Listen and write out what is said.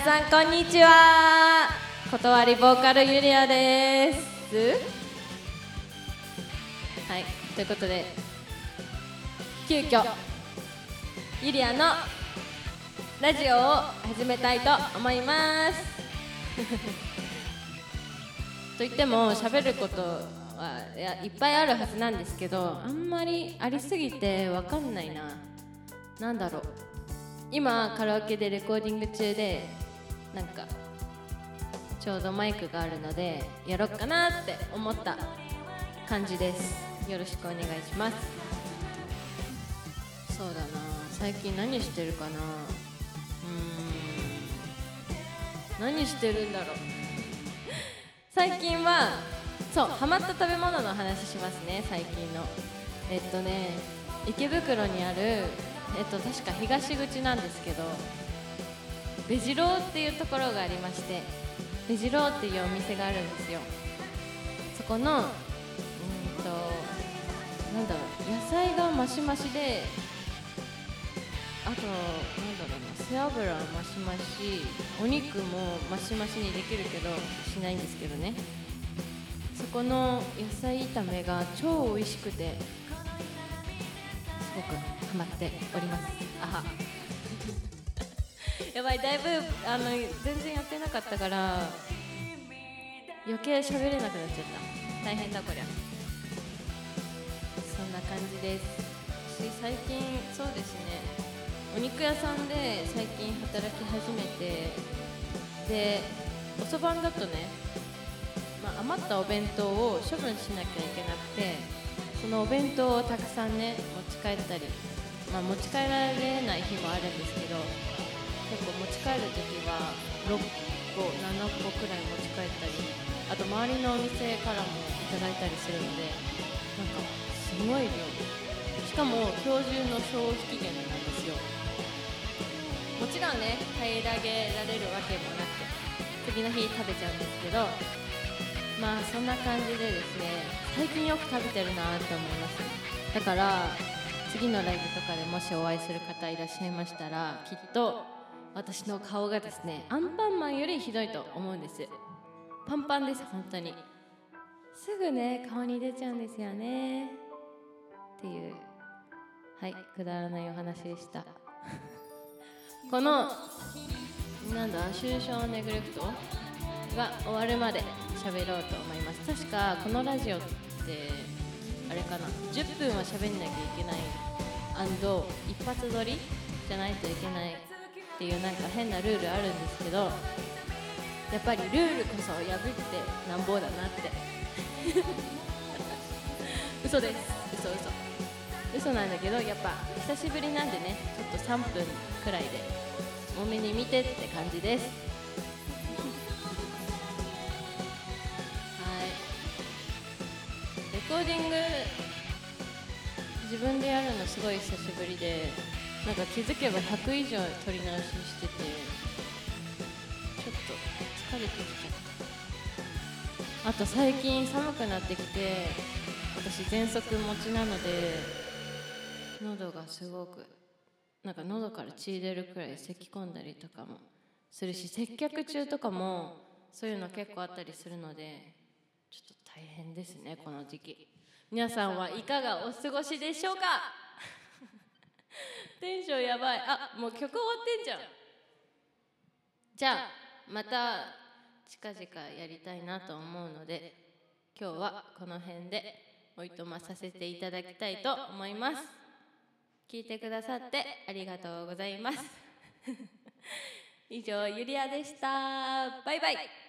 さんこんにちは。断りボーカルゆりあです。はいということで急遽ゆりあのラジオを始めたいと思います。と言っても喋ることはいやいっぱいあるはずなんですけどあんまりありすぎてわかんないな。なんだろう。今カラオケでレコーディング中でなんかちょうどマイクがあるのでやろっかなって思った感じです。よろしくお願いします。そうだな。最近何してるかな。うーん。何してるんだろう。最近はそうハマった食べ物の話しますね最近の。えっとね池袋にあるえっと確か東口なんですけどベジローっていうところがありましてベジローっていうお店があるんですよ。そこのうんとなんだろう野菜がマシマシであとなんだろうな背脂はマシマシお肉もマシマシにできるけどしないんですけどね。そこの野菜炒めが超美味しくてすごくハマっております。あは。やばいだいぶあの全然やってなかったから余計喋れなくなっちゃった。大変だこりゃ。そんな感じです。し最近そうですね。お肉屋さんで最近働き始めてでおそばんだとね、まあ、余ったお弁当を処分しなきゃいけなくてそのお弁当をたくさんね持ち帰ったり、まあ、持ち帰られない日もあるんですけど帰る時は6個7個くらい持ち帰ったりあと周りのお店からもいただいたりするのでなんかすごい量。しかも今日中の消費期限なんですよ。もちろんね平らげられるわけもなく次の日食べちゃうんですけどまあそんな感じでですね最近よく食べてるなって思います。だから次のライブとかでもしお会いする方いらっしゃいましたらきっと私の顔がですねアンパンマンよりひどいと思うんです。パンパンです本当に。すぐね顔に出ちゃうんですよね。っていうはいくだらないお話でした。このなんだ終章ネグレクトが終わるまで喋ろうと思います。確かこのラジオってあれかな。10分は喋んなきゃいけない。一発撮りじゃないといけない。っていうなんか変なルールあるんですけどやっぱりルールこそ破ってなんぼだなって。嘘です。嘘嘘。嘘なんだけどやっぱ久しぶりなんでねちょっと3分くらいで多めに見てって感じです。はい。レコーディング自分でやるのすごい久しぶりでなんか気づけば100以上撮り直ししててちょっと疲れてきちゃった。あと最近寒くなってきて私喘息持ちなので喉がすごくなんか喉から血出るくらい咳き込んだりとかもするし接客中とかもそういうの結構あったりするのでちょっと大変ですねこの時期。皆さんはいかがお過ごしでしょうか？テンションやばい。あもう曲終わってんじゃん。じゃあまた近々やりたいなと思うので今日はこの辺でおいとまさせていただきたいと思います。聞いてくださってありがとうございます。以上ゆりあでした。バイバイ。